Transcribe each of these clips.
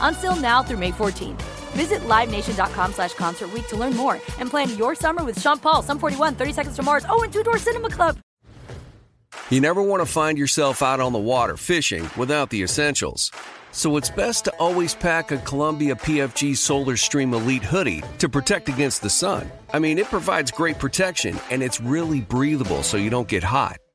Until now through May 14th. Visit LiveNation.com slash Concert to learn more and plan your summer with Sean Paul, Sum 41, 30 Seconds to Mars, oh, and Two Door Cinema Club. You never want to find yourself out on the water fishing without the essentials. So it's best to always pack a Columbia PFG Solar Stream Elite hoodie to protect against the sun. I mean, it provides great protection and it's really breathable so you don't get hot.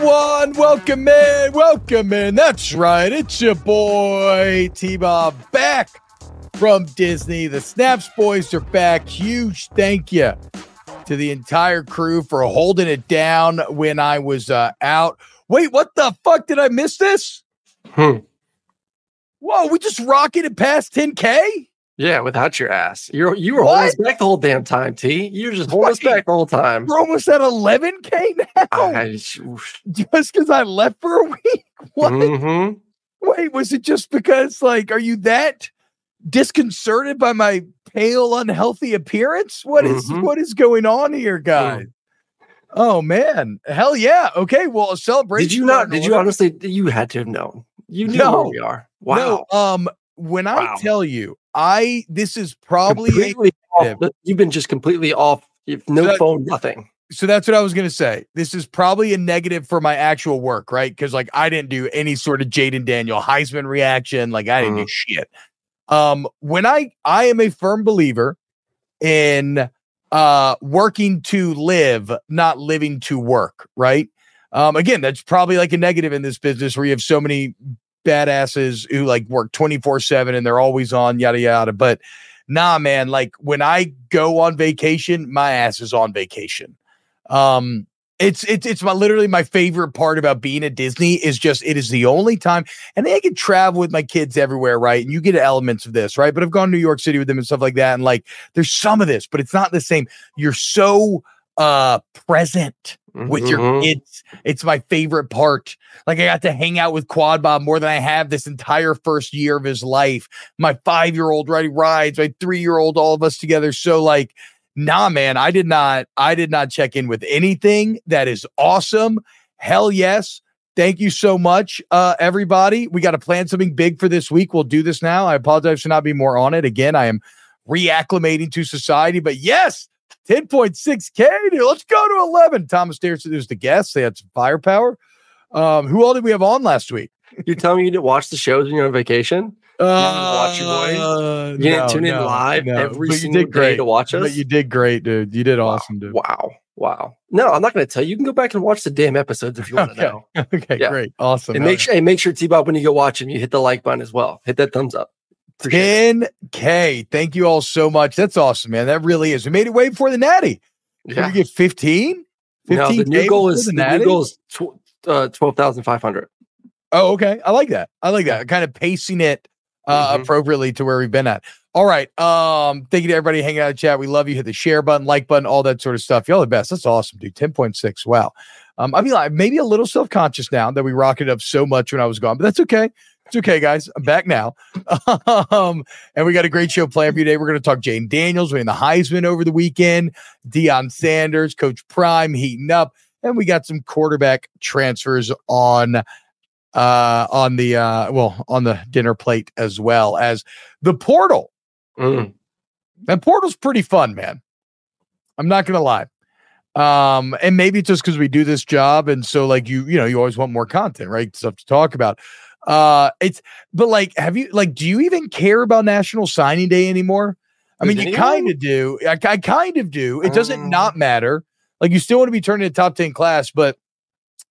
Everyone? Welcome in, welcome in. That's right, it's your boy T Bob back from Disney. The Snaps Boys are back. Huge thank you to the entire crew for holding it down when I was uh, out. Wait, what the fuck? Did I miss this? Hmm. Whoa, we just rocketed past 10K? Yeah, without your ass. You're you were holding us back the whole damn time, T. You were just holding us back the whole time. We're almost at 11K now. I, just because I left for a week? What? Mhm. Wait, was it just because, like, are you that disconcerted by my pale, unhealthy appearance? What is- Mhm. what is going on here, guys? Oh man, hell yeah. Okay, well, a celebration. Did you not? Did you honestly? You had to have known. You knew No. where we are. Wow. No, um, when I Wow. tell you, I this is probably a- completely off. You've been just completely off. No That- phone, nothing. so that's what I was gonna say. This is probably a negative for my actual work, right? Because like I didn't do any sort of Jayden Daniel Heisman reaction, like I didn't do shit. Um, when I I am a firm believer in uh working to live, not living to work, right? Um, again, that's probably like a negative in this business where you have so many badasses who like work 24-7 and they're always on, yada yada. But nah, man, like when I go on vacation, my ass is on vacation. Um, it's it's it's my literally my favorite part about being at Disney is just it is the only time, and I can travel with my kids everywhere, right? And you get elements of this, right? But I've gone to New York City with them and stuff like that, and like there's some of this, but it's not the same. You're so uh present with your Mhm. kids. It's my favorite part. Like I got to hang out with Quad Bob more than I have this entire first year of his life. My five year old riding rides, my three year old, all of us together. So like, nah, man, I did not, I did not check in with anything. That is awesome. Hell yes. Thank you so much, uh, everybody. We got to plan something big for this week. We'll do this now. I apologize for not being more on it. Again, I am reacclimating to society, but yes, 10.6K. Dude, let's go to 11. Thomas Stairs was the guest. They had some firepower. Um, who all did we have on last week? You're telling me you didn't watch the shows when you're on vacation? Uh, watch your boys? You didn't tune in live every But you single did day great. to watch us? But you did great, dude. You did awesome, dude. Wow. Wow. No, I'm not going to tell you. You can go back and watch the damn episodes if you want to Okay. know. Okay, Yeah. great. Awesome. And make sure, hey, make sure T Bob when you go watch them, you hit the like button as well. Hit that thumbs up. Appreciate 10K. Thank you all so much. That's awesome, man. That really is. We made it way before the Natty. Yeah. we get 15? No, the 15K new goal is the the new goal is tw- uh, twelve thousand five hundred. Oh, okay. I like that. I like that. Kind of pacing it uh, Mhm. appropriately to where we've been at. All right. Um, thank you to everybody hanging out in chat. We love you. Hit the share button, like button, all that sort of stuff. Y'all the best. That's awesome, dude. 10.6. Wow. Um, I mean, like maybe a little self-conscious now that we rocketed up so much when I was gone, but that's okay. It's okay, guys. I'm back now. um, and we got a great show planned for you today. We're going to talk Jane Daniels winning the Heisman over the weekend, Deion Sanders, Coach Prime heating up, and we got some quarterback transfers on uh on the uh well on the dinner plate as well as the portal. Mm. That portal's pretty fun, man. I'm not gonna lie. Um, and maybe it's just because we do this job, and so like you, you know, you always want more content, right? Stuff to talk about. Uh, it's but like, have you like, do you even care about National Signing Day anymore? I mean, you kind of do. I, I kind of do. It doesn't Um, not matter. Like, you still want to be turning a top ten class, but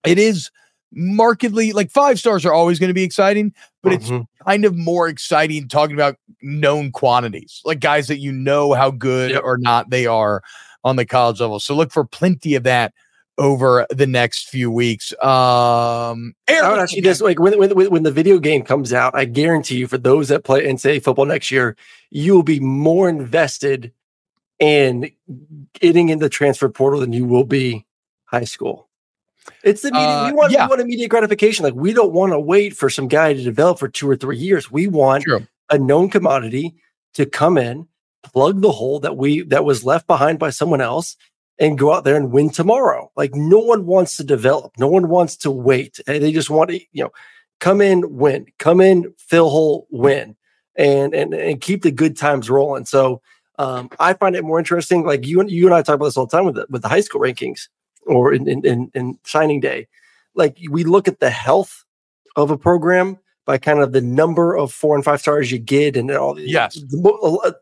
it is markedly like five stars are always going to be exciting, but it's Mhm. kind of more exciting talking about known quantities, like guys that you know how good Yep. or not they are on the college level. So look for plenty of that over the next few weeks. Um, Aaron, I would ask you this: like when, when when when the video game comes out, I guarantee you, for those that play NCAA football next year, you will be more invested in getting in the transfer portal than you will be high school. It's the media. Uh, we want yeah. we want immediate gratification. Like we don't want to wait for some guy to develop for two or three years. We want True. a known commodity to come in, plug the hole that we that was left behind by someone else, and go out there and win tomorrow. Like no one wants to develop, no one wants to wait. And They just want to, you know, come in, win, come in, fill hole, win, and and and keep the good times rolling. So um, I find it more interesting. Like you and you and I talk about this all the time with the, with the high school rankings or in in, in in signing day. Like we look at the health of a program by kind of the number of four and five stars you get, and all. the- Yes. the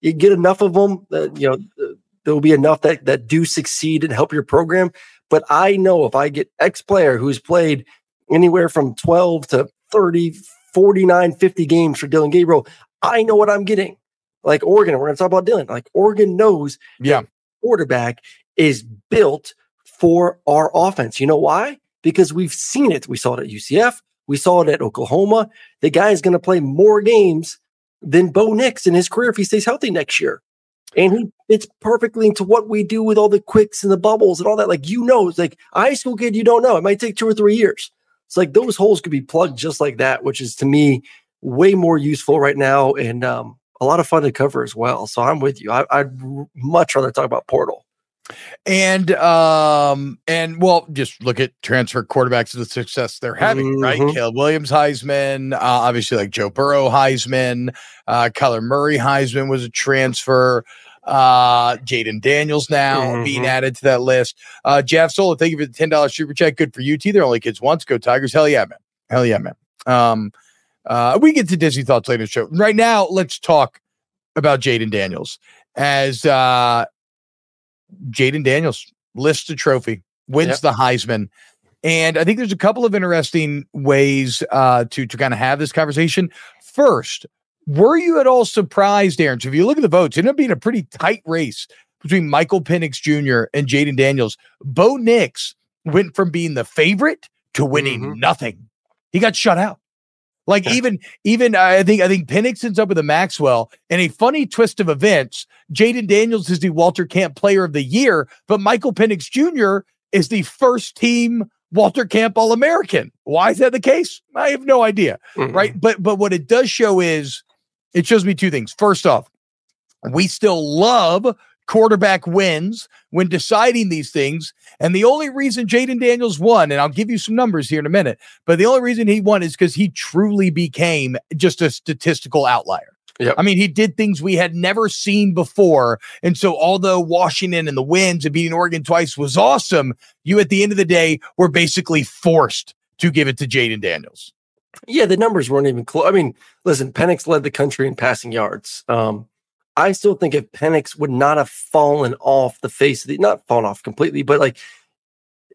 you get enough of them. That, you know, there will be enough that that do succeed and help your program. But I know if I get X player who's played anywhere from 12 to 30, 49, 50 games for Dillon Gabriel, I know what I'm getting. Like Oregon, we're going to talk about Dillon. Like Oregon knows Yeah. quarterback is built for our offense. You know why? Because we've seen it. We saw it at UCF. We saw it at Oklahoma. The guy is going to play more games than Bo Nix in his career if he stays healthy next year. And he fits perfectly into what we do with all the quicks and the bubbles and all that. Like, you know, it's like a high school kid, you don't know. It might take two or three years. It's like those holes could be plugged just like that, which is to me way more useful right now and um, a lot of fun to cover as well. So I'm with you. I, I'd much rather talk about Portal. and um and well just look at transfer quarterbacks and the success they're having right Mhm. caleb williams heisman uh, obviously like joe burrow heisman uh kyler murray heisman was a transfer uh jayden daniels now being Mhm. added to that list. Uh jeff sola thank you for the $10 super check good for you t they're only kids once. Go tigers. Hell yeah man. Hell yeah man. Um uh we get to disney thoughts later in the show. Right now let's talk about jayden daniels. As uh Jayden Daniels lifts the trophy, wins Yep. the Heisman. And I think there's a couple of interesting ways uh, to to kind of have this conversation. First, were you at all surprised, Aaron? So if you look at the votes, it ended up being a pretty tight race between Michael Penix Jr. and Jayden Daniels. Bo Nix went from being the favorite to winning Mhm. nothing. He got shut out. Like even even uh, I think I think Penix ends up with a Maxwell. And a funny twist of events, Jayden Daniels is the Walter Camp Player of the Year, but Michael Penix Jr. is the first team Walter Camp All American. Why is that the case? I have no idea. Mhm. Right. But but what it does show is it shows me two things. First off, we still love quarterback wins when deciding these things. And the only reason Jayden Daniels won, and I'll give you some numbers here in a minute, but the only reason he won is because he truly became just a statistical outlier. Yep. I mean, he did things we had never seen before. And so, although Washington and the wins and beating Oregon twice was awesome, you at the end of the day were basically forced to give it to Jayden Daniels. Yeah, the numbers weren't even close. I mean, listen, Penix led the country in passing yards. Um, I still think if Penix would not have fallen off the face of the not fallen off completely, but like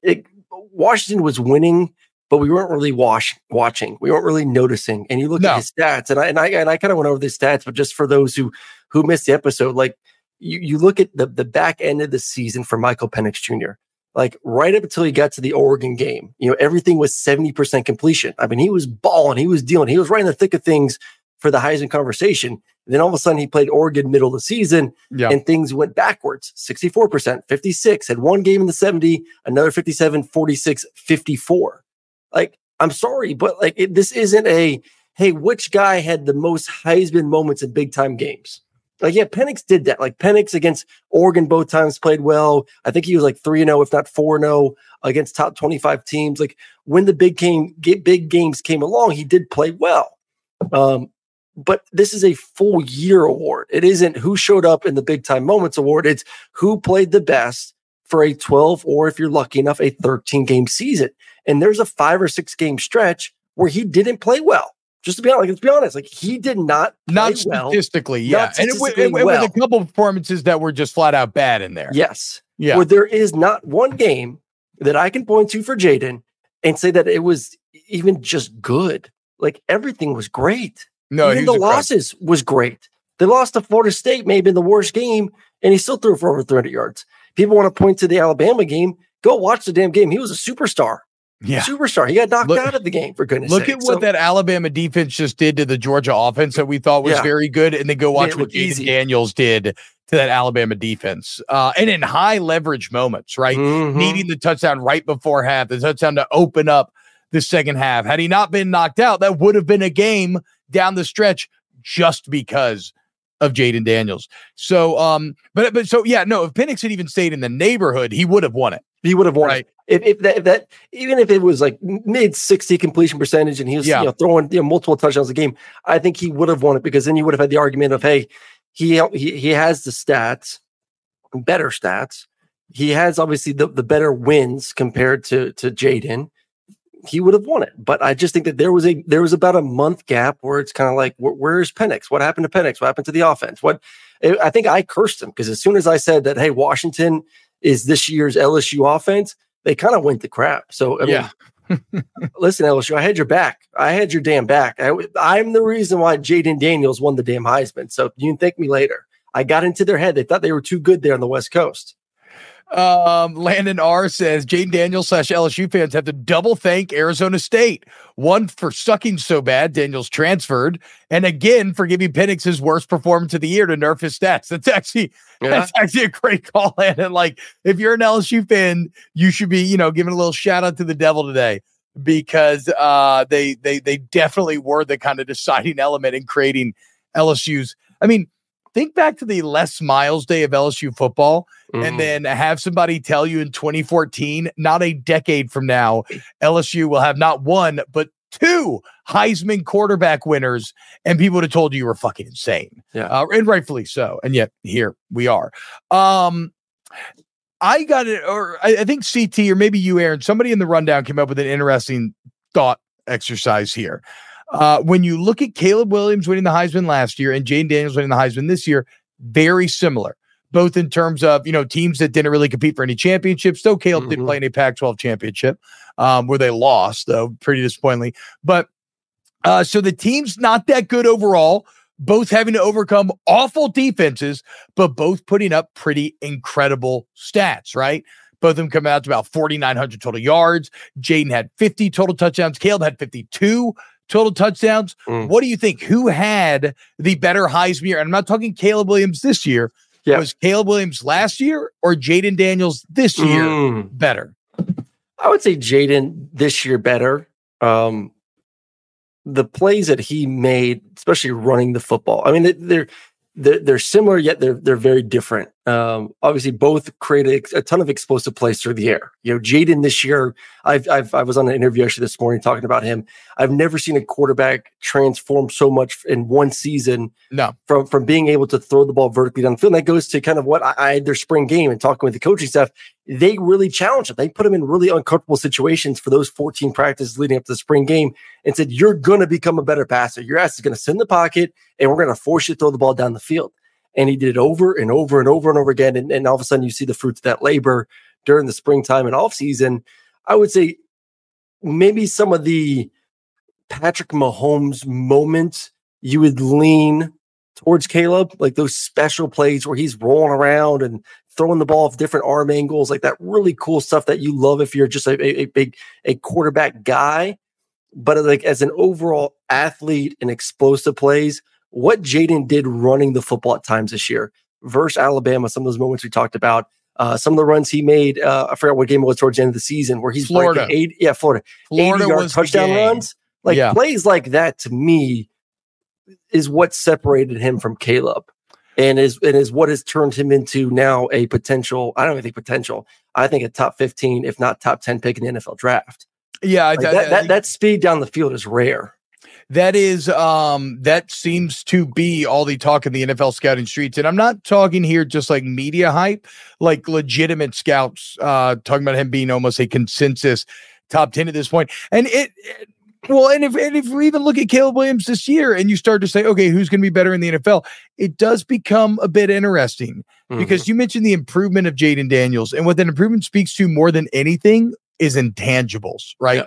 it, Washington was winning, but we weren't really wash, watching. We weren't really noticing. And you look No. at his stats, and I and I and I kind of went over the stats, but just for those who who missed the episode, like you you look at the the back end of the season for Michael Penix Jr. Like right up until he got to the Oregon game, you know, everything was 70% completion. I mean, he was balling, he was dealing, he was right in the thick of things for the Heisman conversation. And then all of a sudden he played Oregon middle of the season Yeah. and things went backwards 64%, 56, had one game in the 70, another 57, 46, 54. Like, I'm sorry, but like it, this isn't a hey, which guy had the most Heisman moments in big time games? Like, yeah, Penix did that. Like Penix against Oregon both times played well. I think he was like 3 0, if not 4 0 against top 25 teams. Like when the big game big games came along, he did play well. Um, but this is a full year award. It isn't who showed up in the big time moments award. It's who played the best for a 12 or if you're lucky enough, a 13 game season. And there's a five or six game stretch where he didn't play well. Just to be honest, like, let's be honest, like he did not not well, statistically, yeah, not and it, it, it well. was a couple of performances that were just flat out bad in there. Yes. Yeah. Where there is not one game that I can point to for Jayden and say that it was even just good. Like everything was great. no, even the losses was great. They lost to Florida State, may have been the worst game, and he still threw for over 300 yards. People want to point to the Alabama game. Go watch the damn game. He was a superstar. Yeah. Superstar. He got knocked Look- out of the game, for goodness Look sake. at what So- that Alabama defense just did to the Georgia offense that we thought was Yeah. very good, and then go watch what Jayden. Daniels did to that Alabama defense, uh, and in high leverage moments, right? Mhm. Needing the touchdown right before half, the touchdown to open up the second half. Had he not been knocked out, that would have been a game down the stretch just because of Jayden Daniels. So, um, but but so yeah, no, if Penix had even stayed in the neighborhood, he would have won it. he would have won. Right. If, if that, if that, even if it was like mid 60 completion percentage and he was Yeah. you know, throwing you know, multiple touchdowns a game, I think he would have won it because then you would have had the argument of, hey, he he, he has the stats, better stats. He has obviously the, the better wins compared to to Jayden. He would have won it, but I just think that there was a there was about a month gap where it's kind of like, where, where's Penix? What happened to Penix? What happened to the offense? What I think I cursed him because as soon as I said that, hey, Washington is this year's LSU offense, they kind of went to crap. So I mean, Yeah. listen, LSU, I had your back. I had your damn back. I, am the reason why Jayden Daniels won the damn Heisman. So you can thank me later. I got into their head. They thought they were too good there on the West Coast. Um, Landon R says Jayden Daniels slash LSU fans have to double thank Arizona State. One for sucking so bad, Daniels transferred, and again for giving Penix his worst performance of the year to nerf his stats. That's actually yeah. that's actually a great call, Landon. Like if you're an LSU fan, you should be, you know, giving a little shout out to the devil today because uh they they they definitely were the kind of deciding element in creating LSU's. I mean, think back to the Les Miles day of LSU football Mm-hmm. and then have somebody tell you in 2014, not a decade from now, LSU will have not one, but two Heisman quarterback winners, and people would have told you you were fucking insane. Yeah. Uh, and rightfully so. And yet here we are. Um, I got it, or I, I think CT, or maybe you, Aaron, somebody in the rundown came up with an interesting thought exercise here. Uh, when you look at Caleb Williams winning the Heisman last year and Jane Daniels winning the Heisman this year, very similar both in terms of you know teams that didn't really compete for any championships. Though Caleb did Mhm. play in a Pac-12 championship, um, where they lost, though pretty disappointingly. But uh, so the team's not that good overall. Both having to overcome awful defenses, but both putting up pretty incredible stats. Right, both of them coming out to about 4,900 total yards. Jayden had 50 total touchdowns. Caleb had 52 total touchdowns. Mm. What do you think? Who had the better Heisman year? And I'm not talking Caleb Williams this year. Yeah. Was Caleb Williams last year or Jayden Daniels this year Mm. better? I would say Jayden this year better. Um, the plays that he made, especially running the football. I mean, they- they're they're, they're similar yet they're they're very different. Um, obviously, both created a ton of explosive plays through the air. You know, Jayden this year, I've, I've I was on an interview actually this morning talking about him. I've never seen a quarterback transform so much in one season No. from from being able to throw the ball vertically down the field. And that goes to kind of what I, I had their spring game and talking with the coaching staff. They really challenged him. They put him in really uncomfortable situations for those 14 practices leading up to the spring game and said, You're going to become a better passer. Your ass is going to sit in the pocket and we're going to force you to throw the ball down the field. And he did it over and over and over and over again. And, and all of a sudden, you see the fruits of that labor during the springtime and off season. I would say maybe some of the Patrick Mahomes moments you would lean towards Caleb, like those special plays where he's rolling around and throwing the ball off different arm angles, like that really cool stuff that you love if you're just a, a, a big a quarterback guy. But like as an overall athlete and explosive plays, what Jayden did running the football at times this year versus Alabama, some of those moments we talked about, uh, some of the runs he made, uh, I forgot what game it was towards the end of the season where he's Florida. breaking eight, yeah, Florida, Florida 80 yard touchdown runs. Like Yeah. plays like that to me is what separated him from Caleb. And is and is what has turned him into now a potential. I don't even think potential. I think a top fifteen, if not top ten pick in the NFL draft. Yeah, I- Like I- that, I- that that speed down the field is rare. That is um that seems to be all the talk in the NFL scouting streets. And I'm not talking here just like media hype, like legitimate scouts uh talking about him being almost a consensus top 10 at this point. And it, it- well, and if and if we even look at Caleb Williams this year and you start to say, okay, who's going to be better in the NFL, it does become a bit interesting Mm-hmm. because you mentioned the improvement of Jayden Daniels, and what that improvement speaks to more than anything is intangibles, right? Yeah.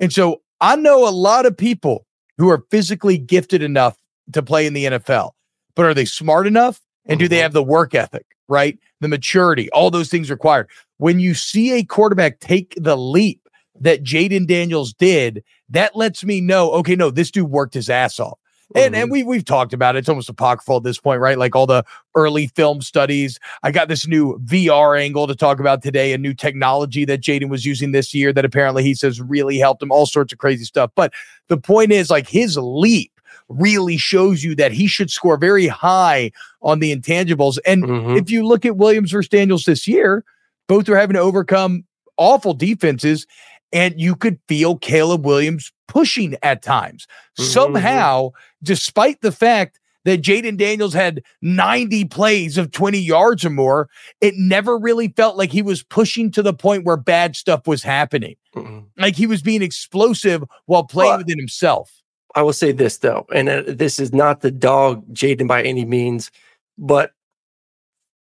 And so I know a lot of people who are physically gifted enough to play in the NFL, but are they smart enough? And do they Mhm. have the work ethic, right? The maturity, all those things required. When you see a quarterback take the leap that Jayden Daniels did, that lets me know, okay, no, this dude worked his ass off. And and we we've talked about it. It's almost apocryphal at this point, right? Like all the early film studies. I got this new VR angle to talk about today, a new technology that Jayden was using this year that apparently he says really helped him, all sorts of crazy stuff. But the point is, like his leap really shows you that he should score very high on the intangibles. And Mhm. if you look at Williams versus Daniels this year, both are having to overcome awful defenses, and you could feel Caleb Williams pushing at times. Mhm. Somehow, despite the fact that Jayden Daniels had 90 plays of 20 yards or more, it never really felt like he was pushing to the point where bad stuff was happening. Mhm. Like he was being explosive while playing within himself. I will say this though, and uh, this is not the dog Jayden by any means, but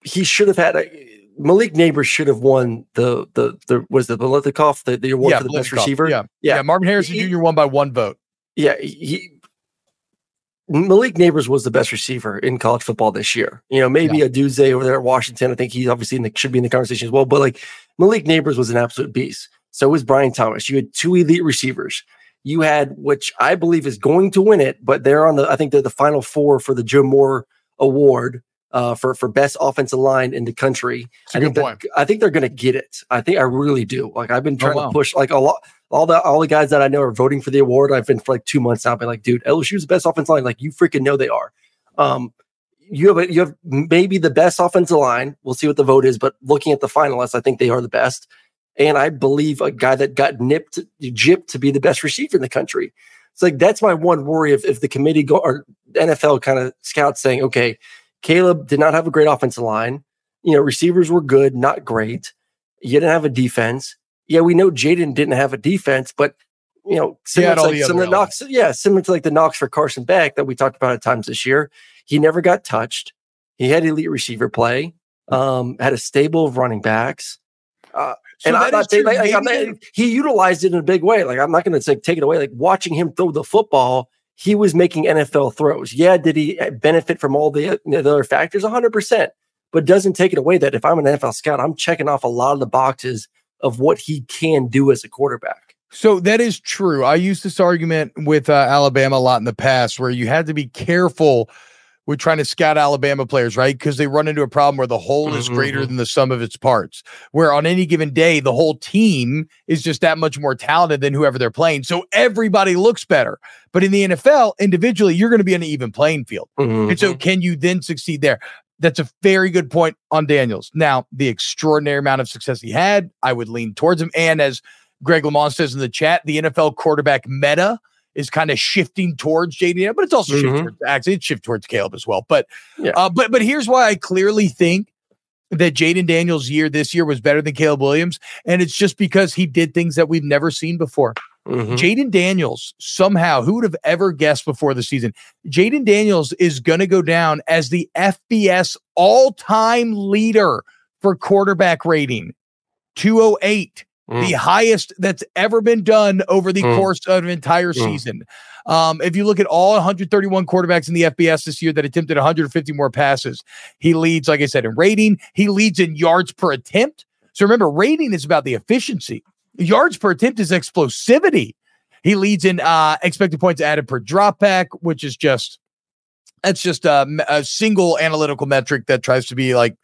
he should have had a, Malik Nabers should have won the the the was the Biletnikoff the, the award for the best receiver. Yeah. yeah. Yeah. Marvin Harrison He- Jr. won by one vote. Yeah, he Malik Nabers was the best receiver in college football this year. You know, maybe Odunze over there at Washington. I think he's obviously the should be in the conversation as well. But like Malik Nabers was an absolute beast. So was Brian Thomas. You had two elite receivers. You had, which I believe is going to win it, but they're on the. I think they're the final four for the Joe Moore Award uh, for for best offensive line in the country. I think. I think they're going to get it. I think I really do. Like I've been trying wow. to push like a lot. All the all the guys that I know are voting for the award. I've been for like two months now. Been like, dude, LSU's the best offensive line. Like you freaking know they are. Um, you have a, you have maybe the best offensive line. We'll see what the vote is, but looking at the finalists, I think they are the best. And I believe a guy that got nipped, gypped to be the best receiver in the country. It's like that's my one worry. If if the committee go or NFL kind of scouts saying, okay, Caleb did not have a great offensive line. You know, receivers were good, not great. You didn't have a defense. Yeah, we know Jayden didn't have a defense, but you know, similar to like the similar knocks, yeah, similar to like the knocks for Carson Beck that we talked about at times this year. He never got touched. He had elite receiver play. Um, had a stable of running backs. Uh, So and I'm not saying like, like, I'm not- he utilized it in a big way. Like I'm not going to say take it away. Like watching him throw the football, he was making NFL throws. Yeah, did he uh, benefit from all the, the other factors? 100. percent But doesn't take it away that if I'm an NFL scout, I'm checking off a lot of the boxes of what he can do as a quarterback. So that is true. I used this argument with uh, Alabama a lot in the past where you had to be careful with trying to scout Alabama players, right? Because they run into a problem where the whole is greater Mhm. than the sum of its parts. Where on any given day, the whole team is just that much more talented than whoever they're playing. So everybody looks better. But in the NFL, individually, you're going to be on an even playing field. And so, can you then succeed there? That's a very good point on Daniels. Now, the extraordinary amount of success he had, I would lean towards him. And as Greg Lamont says in the chat, the NFL quarterback meta is kind of shifting towards JD, but it's also shifting Mhm. towards actually it's shift towards Caleb as well. But Yeah. uh, but but here's why I clearly think that Jayden Daniels' year this year was better than Caleb Williams, and it's just because he did things that we've never seen before. Mhm. Jayden Daniels, somehow, who would have ever guessed before the season? Jayden Daniels is going to go down as the FBS all time leader for quarterback rating 208, Mm. the highest that's ever been done over the Mm. course of an entire Mm. season. Um, if you look at all 131 quarterbacks in the FBS this year that attempted 150 more passes, he leads, like I said, in rating, he leads in yards per attempt. So remember, rating is about the efficiency. Yards per attempt is explosivity. He leads in uh, expected points added per dropback, which is just that's just a single analytical metric that tries to be like,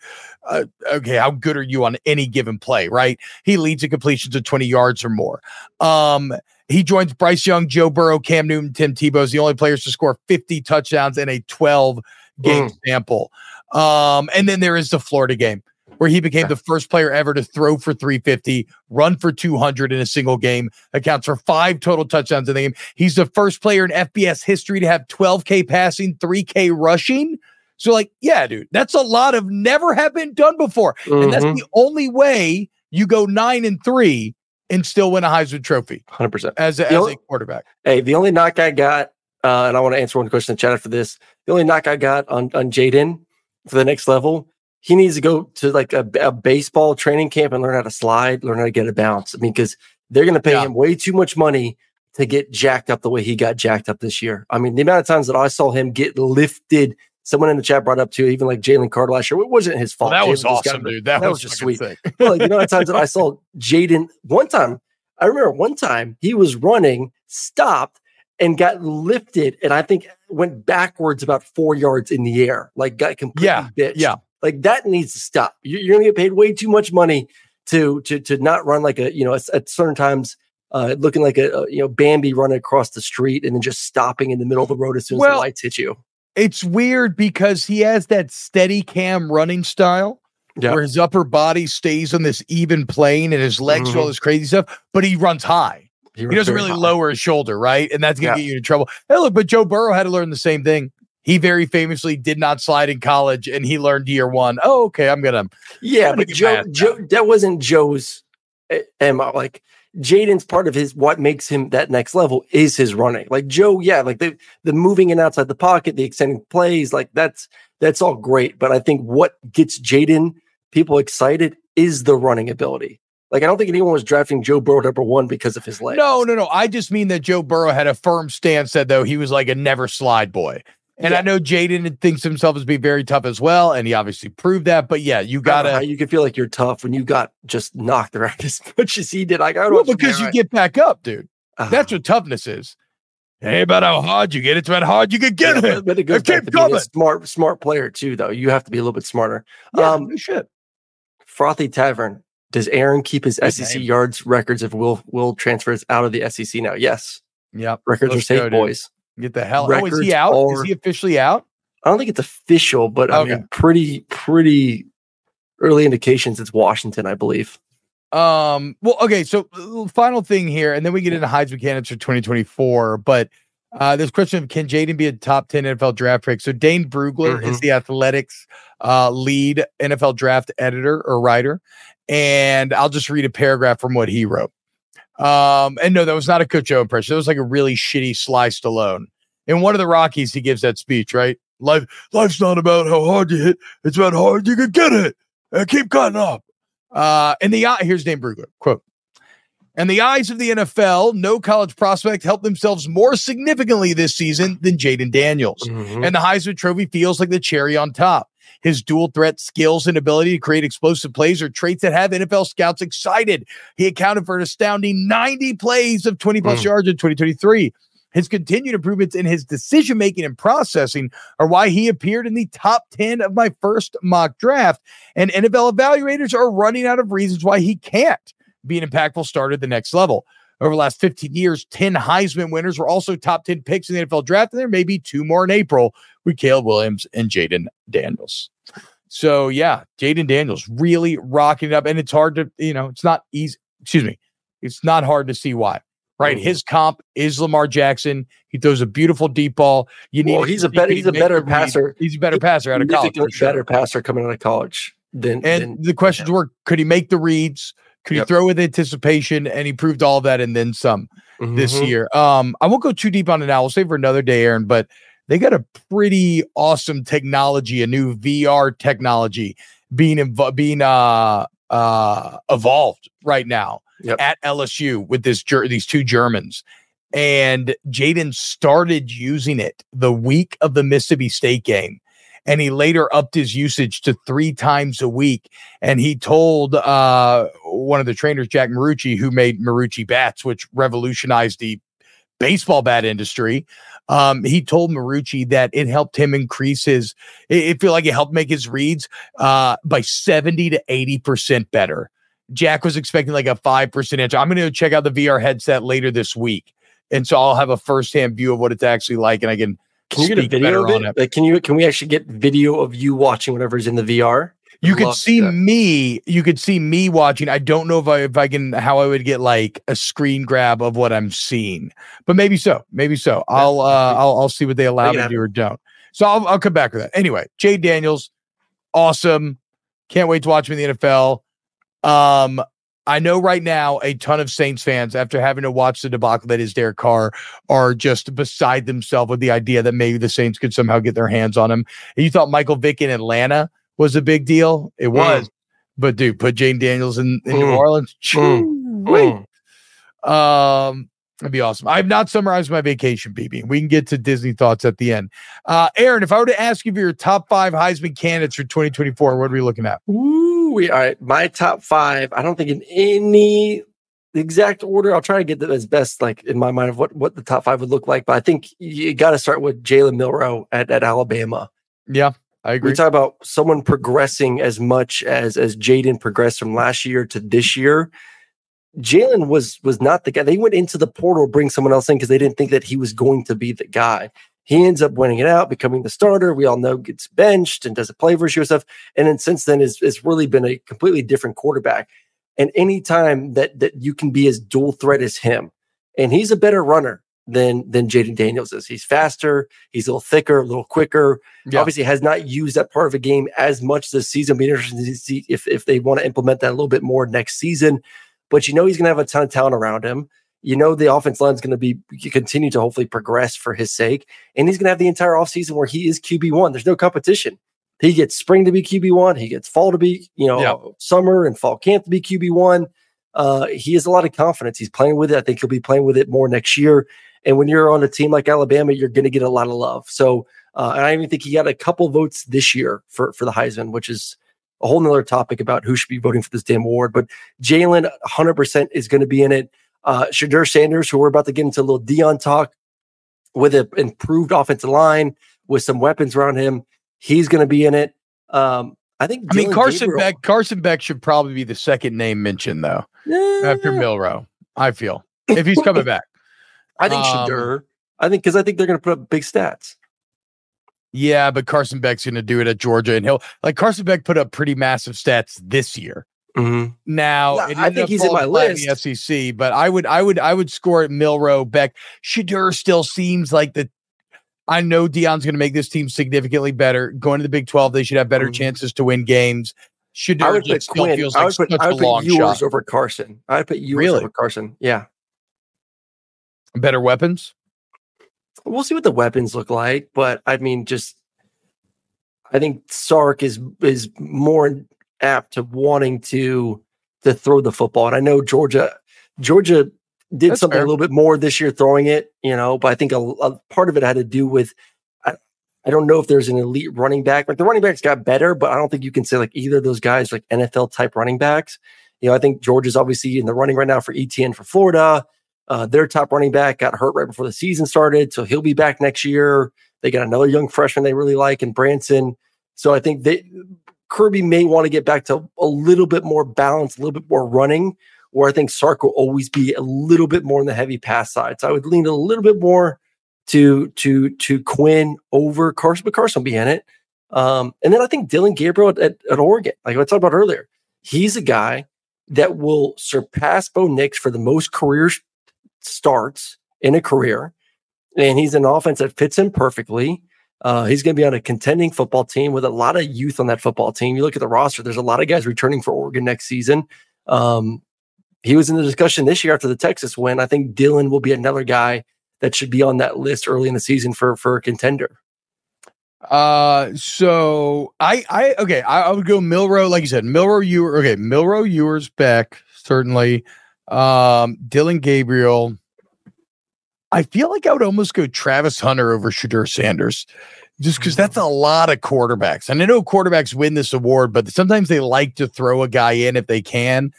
uh, okay, how good are you on any given play, right? He leads in completions of 20 yards or more. Um, He joins Bryce Young, Joe Burrow, Cam Newton, Tim Tebow as the only players to score 50 touchdowns in a 12 game mm. sample. Um, and then there is the Florida game where he became the first player ever to throw for 350, run for 200 in a single game, accounts for five total touchdowns in the game. He's the first player in FBS history to have 12K passing, 3K rushing. So, like, yeah, dude, that's a lot of never have been done before. Mm-hmm. And that's mm-hmm. the only way you go nine and three and still win a Heisman Trophy. 100%. As a, as only, a quarterback. Hey, the only knock I got, uh, and I want to answer one question in chat after this. The only knock I got on, on Jayden for the next level he needs to go to like a, a, baseball training camp and learn how to slide, learn how to get a bounce. I mean, because they're going to pay yeah. him way too much money to get jacked up the way he got jacked up this year. I mean, the amount of times that I saw him get lifted. Someone in the chat brought up too, even like Jalen Carter last year. It wasn't his fault. Well, that was awesome, dude. That, that was, was, just sweet. like, you know, times that I saw Jayden one time. I remember one time he was running, stopped, and got lifted, and I think went backwards about four yards in the air, like got completely yeah, bitched. Yeah, like that needs to stop. You're, you're going to get paid way too much money to to to not run like a you know at, certain times uh, looking like a, a, you know Bambi running across the street and then just stopping in the middle of the road as soon as the lights hit you. It's weird because he has that steady cam running style. Where his upper body stays on this even plane and his legs mm-hmm. do all mm-hmm. this crazy stuff, but he runs high. He, he doesn't really high. lower his shoulder, right? And that's gonna get you in trouble. Hey, look, but Joe Burrow had to learn the same thing he very famously did not slide in college and he learned year one. Oh, okay, I'm gonna. Yeah, I'm gonna but Joe, Joe, that wasn't Joe's eh, eh, MO. Like Jayden's part of his what makes him that next level is his running. Like Joe, yeah, like the the moving in outside the pocket, the extending plays, like that's that's all great. But I think what gets Jayden people excited is the running ability. Like I don't think anyone was drafting Joe Burrow number one because of his legs. No, no, no. I just mean that Joe Burrow had a firm stance that though he was like a never slide boy. And yeah. I know Jayden thinks himself as being very tough as well, and he obviously proved that. But yeah, you gotta. you can feel like you're tough when you got just knocked around as much as he did. Like I don't well, because you right. get back up, dude. Uh, That's what toughness is. Hey, about how hard you get. It's about how hard you can get yeah, it. But it goes keep coming. smart, smart player too, though. You have to be a little bit smarter. Yeah, um, shit. Frothy Tavern. Does Aaron keep his Good SEC name. yards records if Will Will transfers out of the SEC now? Yes. Yep. Records Let's are safe, go, boys. Get the hell. out. Oh, is he out? Are, is he officially out? I don't think it's official, but okay. I mean, pretty pretty early indications. It's Washington, I believe. Um. Well, okay. So, final thing here, and then we get into Heisman candidates for 2024. But uh, this question of can Jayden be a top 10 NFL draft pick? So Dane Brugler mm-hmm. is the Athletics uh, lead NFL draft editor or writer, and I'll just read a paragraph from what he wrote. Um, and no, that was not a Kutcho impression. It was like a really shitty Sly Stallone. In one of the Rockies, he gives that speech, right? Life, life's not about how hard you hit; it's about how hard you can get it and keep cutting up. Uh, and the here's Dane Brugler quote. And the eyes of the NFL, no college prospect helped themselves more significantly this season than Jayden Daniels. Mm-hmm. And the Heisman Trophy feels like the cherry on top. His dual threat skills and ability to create explosive plays are traits that have NFL scouts excited. He accounted for an astounding 90 plays of 20 plus mm. yards in 2023. His continued improvements in his decision making and processing are why he appeared in the top 10 of my first mock draft. And NFL evaluators are running out of reasons why he can't be an impactful starter at the next level. Over the last 15 years, 10 Heisman winners were also top 10 picks in the NFL draft, and there may be two more in April with Caleb Williams and Jayden Daniels. So, yeah, Jayden Daniels really rocking it up. And it's hard to, you know, it's not easy. Excuse me. It's not hard to see why, right? Mm-hmm. His comp is Lamar Jackson. He throws a beautiful deep ball. You need. Well, he's a better. He's a better passer. He's a better passer out of college. Better passer coming out of college than. And than, the questions yeah. were: Could he make the reads? Could yep. he throw with anticipation? And he proved all that and then some mm-hmm. this year. Um, I won't go too deep on it now. We'll save for another day, Aaron. But they got a pretty awesome technology, a new VR technology being inv- being uh uh evolved right now yep. at LSU with this ger- these two Germans. And Jayden started using it the week of the Mississippi State game and he later upped his usage to three times a week. And he told uh, one of the trainers, Jack Marucci, who made Marucci bats, which revolutionized the baseball bat industry. Um, he told Marucci that it helped him increase his, it, it feel like it helped make his reads uh, by 70 to 80% better Jack was expecting like a 5% inch. I'm going to check out the VR headset later this week. And so I'll have a firsthand view of what it's actually like. And I can, can you get a video of it? it? Like, can you, can we actually get video of you watching whatever's in the VR? You could see that. me. You could see me watching. I don't know if I if I can how I would get like a screen grab of what I'm seeing, but maybe so. Maybe so. I'll uh I'll I'll see what they allow me to do or don't. So I'll I'll come back with that. Anyway, Jay Daniels, awesome. Can't wait to watch him in the NFL. Um, I know right now a ton of Saints fans, after having to watch the debacle that is Derek Carr, are just beside themselves with the idea that maybe the Saints could somehow get their hands on him. You thought Michael Vick in Atlanta was a big deal. It was. Mm. But dude, put Jane Daniels in, in mm. New Orleans. Mm. Um, that'd be awesome. I've not summarized my vacation, BB. We can get to Disney thoughts at the end. Uh, Aaron, if I were to ask you for your top five Heisman candidates for 2024, what are we looking at? Ooh, we are my top five. I don't think in any exact order. I'll try to get them as best like in my mind of what what the top five would look like. But I think you got to start with Jalen Milrow at, at Alabama. Yeah. I agree. We talk about someone progressing as much as as Jayden progressed from last year to this year. Jalen was was not the guy. They went into the portal, bring someone else in because they didn't think that he was going to be the guy. He ends up winning it out, becoming the starter. We all know gets benched and doesn't play for sure stuff. And then since then, has has really been a completely different quarterback. And anytime that that you can be as dual threat as him, and he's a better runner than than Jayden Daniels is. He's faster, he's a little thicker, a little quicker. Yeah. Obviously, has not used that part of a game as much this season. Be interesting to see if if they want to implement that a little bit more next season. But you know he's going to have a ton of talent around him. You know the offense line is going to be continue to hopefully progress for his sake, and he's going to have the entire offseason where he is QB one. There's no competition. He gets spring to be QB one. He gets fall to be you know yeah. summer and fall camp to be QB one. Uh, he has a lot of confidence. He's playing with it. I think he'll be playing with it more next year. And when you're on a team like Alabama, you're going to get a lot of love. So, uh, and I even think he got a couple votes this year for for the Heisman, which is a whole nother topic about who should be voting for this damn award. But Jalen, 100% is going to be in it. Uh, Shedeur Sanders, who we're about to get into a little Deion talk with an improved offensive line with some weapons around him, he's going to be in it. Um, I think. I mean, Carson Gabriel, Beck. Carson Beck should probably be the second name mentioned, though, after Milrow. I feel if he's coming back. I think um, Shedeur. I think because I think they're going to put up big stats. Yeah, but Carson Beck's going to do it at Georgia, and he'll like Carson Beck put up pretty massive stats this year. Mm-hmm. Now, I think he's in my list. The SEC, but I would, I would, I would score at Milrow, Beck, Shedeur still seems like the. I know Deion's going to make this team significantly better. Going to the Big Twelve, they should have better mm-hmm. chances to win games. Shedeur I would put Quinn. feels I would like put, I would put Ewers over Carson. I would put Ewers really? over Carson. Yeah. Better weapons? We'll see what the weapons look like, but I mean, just I think Sark is is more apt to wanting to to throw the football. And I know Georgia Georgia did That's something fair. a little bit more this year throwing it, you know, but I think a, a part of it had to do with I, I don't know if there's an elite running back. Like the running backs got better, but I don't think you can say like either of those guys like NFL type running backs. You know, I think Georgia's obviously in the running right now for Etienne for Florida. Uh, their top running back got hurt right before the season started, so he'll be back next year. They got another young freshman they really like in Branson. So I think they Kirby may want to get back to a little bit more balance, a little bit more running, where I think Sark will always be a little bit more on the heavy pass side. So I would lean a little bit more to to to Quinn over Carson, but Carson will be in it. Um, and then I think Dillon Gabriel at, at, at Oregon, like I talked about earlier, he's a guy that will surpass Bo Nix for the most career starts in a career, and he's an offense that fits him perfectly. Uh, he's going to be on a contending football team with a lot of youth on that football team. You look at the roster; there's a lot of guys returning for Oregon next season. Um, he was in the discussion this year after the Texas win. I think Dillon will be another guy that should be on that list early in the season for for a contender. Uh, so I I okay, I, I would go Milrow, like you said, Milrow You okay? Milrow Ewers, Beck, certainly. Um, Dillon Gabriel. I feel like I would almost go Travis Hunter over Shedeur Sanders just because that's a lot of quarterbacks. And I know quarterbacks win this award, but sometimes they like to throw a guy in if they can.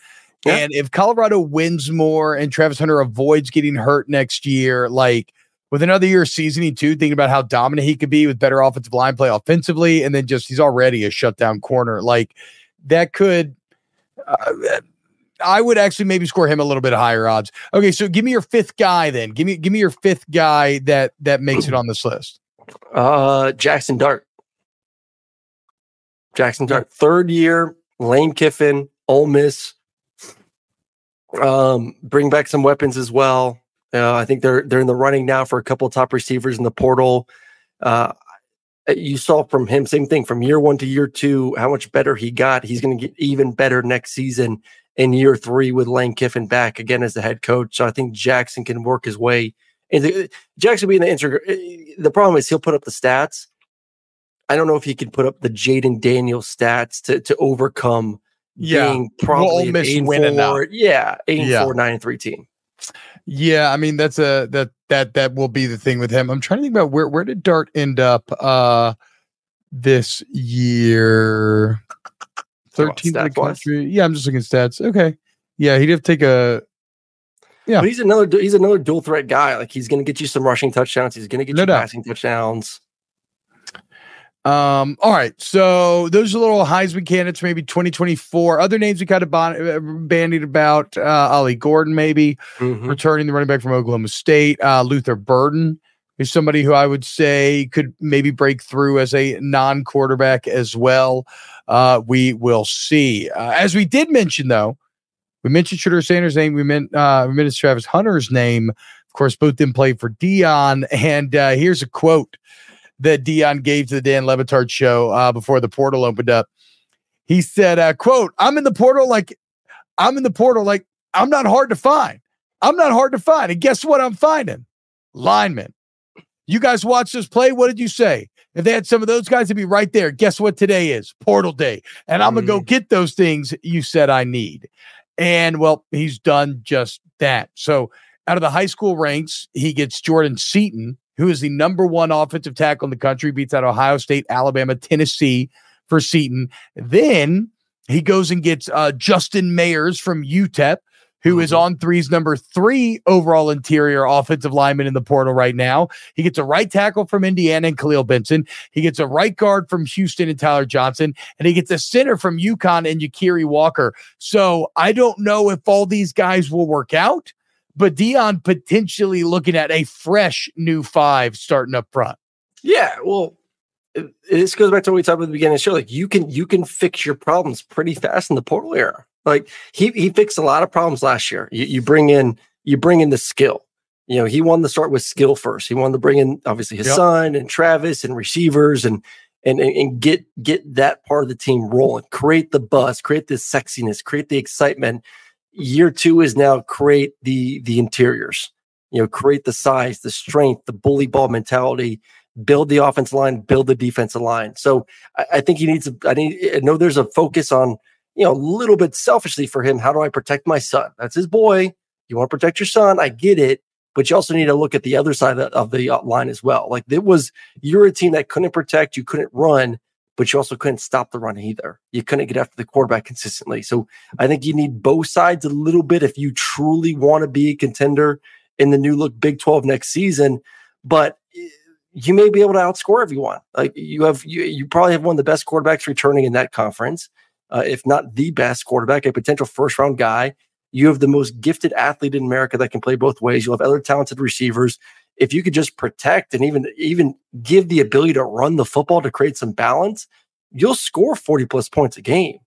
Yeah. And if Colorado wins more and Travis Hunter avoids getting hurt next year, like with another year of seasoning too, thinking about how dominant he could be with better offensive line play offensively, and then just he's already a shutdown corner. Like that could uh, I would actually maybe score him a little bit higher odds. Okay, so give me your fifth guy then. Give me give me your fifth guy that that makes it on this list. Uh, Jackson Dart. Jackson Dart, third year, Lane Kiffin, Ole Miss. Um, bring back some weapons as well. Uh, I think they're they're in the running now for a couple top receivers in the portal. Uh, you saw from him same thing from year one to year two how much better he got. He's going to get even better next season in year three with Lane Kiffin back again as the head coach. So I think Jaxson can work his way. And Jaxson being the answer, eh, the problem is he'll put up the stats. I don't know if he can put up the Jayden Daniel stats to to overcome Yeah. being probably Well, an eight and winning now. four, yeah, eight Yeah. four, nine and three team. Yeah, I mean that's a that that that will be the thing with him. I'm trying to think about where where did Dart end up uh this year? Talking about 13th in the stats-wise? Yeah, I'm just looking at stats. Okay. Yeah, he'd have to take a Yeah. But he's another he's another dual threat guy. Like he's going to get you some rushing touchdowns. He's going to get No you doubt. passing touchdowns. Um, all right. So those are little Heisman candidates, maybe 2024. Other names we kind of bon- uh, bandied about uh Ollie Gordon, maybe Mhm. returning the running back from Oklahoma State. Uh Luther Burden is somebody who I would say could maybe break through as a non-quarterback as well. Uh we will see. Uh, as we did mention though, we mentioned Shedeur Sanders' name, we meant uh we mentioned Travis Hunter's name. Of course, both them played for Deion. And uh here's a quote that Deion gave to the Dan Le Batard show uh, before the portal opened up. He said, uh, quote, I'm in the portal like I'm in the portal like I'm not hard to find. I'm not hard to find. And guess what I'm finding? Linemen. You guys watched us play. What did you say? If they had some of those guys to be right there, guess what today is? Portal day. And I'm going to go get those things you said I need. And well, he's done just that. So out of the high school ranks, he gets Jordan Seaton, who is the number one offensive tackle in the country, beats out Ohio State, Alabama, Tennessee for Seaton. Then he goes and gets uh, Justin Mayers from UTEP, who is mm-hmm. on three's number three overall interior offensive lineman in the portal right now. He gets a right tackle from Indiana and Khalil Benson. He gets a right guard from Houston and Tyler Johnson, and he gets a center from UConn and Yakiri Walker. So I don't know if all these guys will work out, but Deion potentially looking at a fresh new five starting up front. Yeah, well, this goes back to what we talked about at the beginning of the show. Like you can you can fix your problems pretty fast in the portal era. Like he he fixed a lot of problems last year. You, you bring in you bring in the skill. You know, he wanted to start with skill first. He wanted to bring in obviously his Yep. son and Travis and receivers and and and, get get that part of the team rolling. Create the buzz, create the sexiness, create the excitement. Year two is now create the the interiors. You know, create the size, the strength, the bully ball mentality build the offensive line, build the defensive line. So I, I think he needs. A, I need. I know there's a focus on you know a little bit selfishly for him. How do I protect my son? That's his boy. You want to protect your son. I get it, but you also need to look at the other side of, of the uh, line as well. Like it was, you're a team that couldn't protect, you couldn't run, but you also couldn't stop the run either. You couldn't get after the quarterback consistently. So I think you need both sides a little bit if you truly want to be a contender in the new look Big 12 next season. But eh, you may be able to outscore everyone. Like you have, you, you probably have one of the best quarterbacks returning in that conference, uh, if not the best quarterback, a potential first round guy. You have the most gifted athlete in America that can play both ways. You'll have other talented receivers. If you could just protect and even even give the ability to run the football to create some balance, you'll score 40 plus points a game.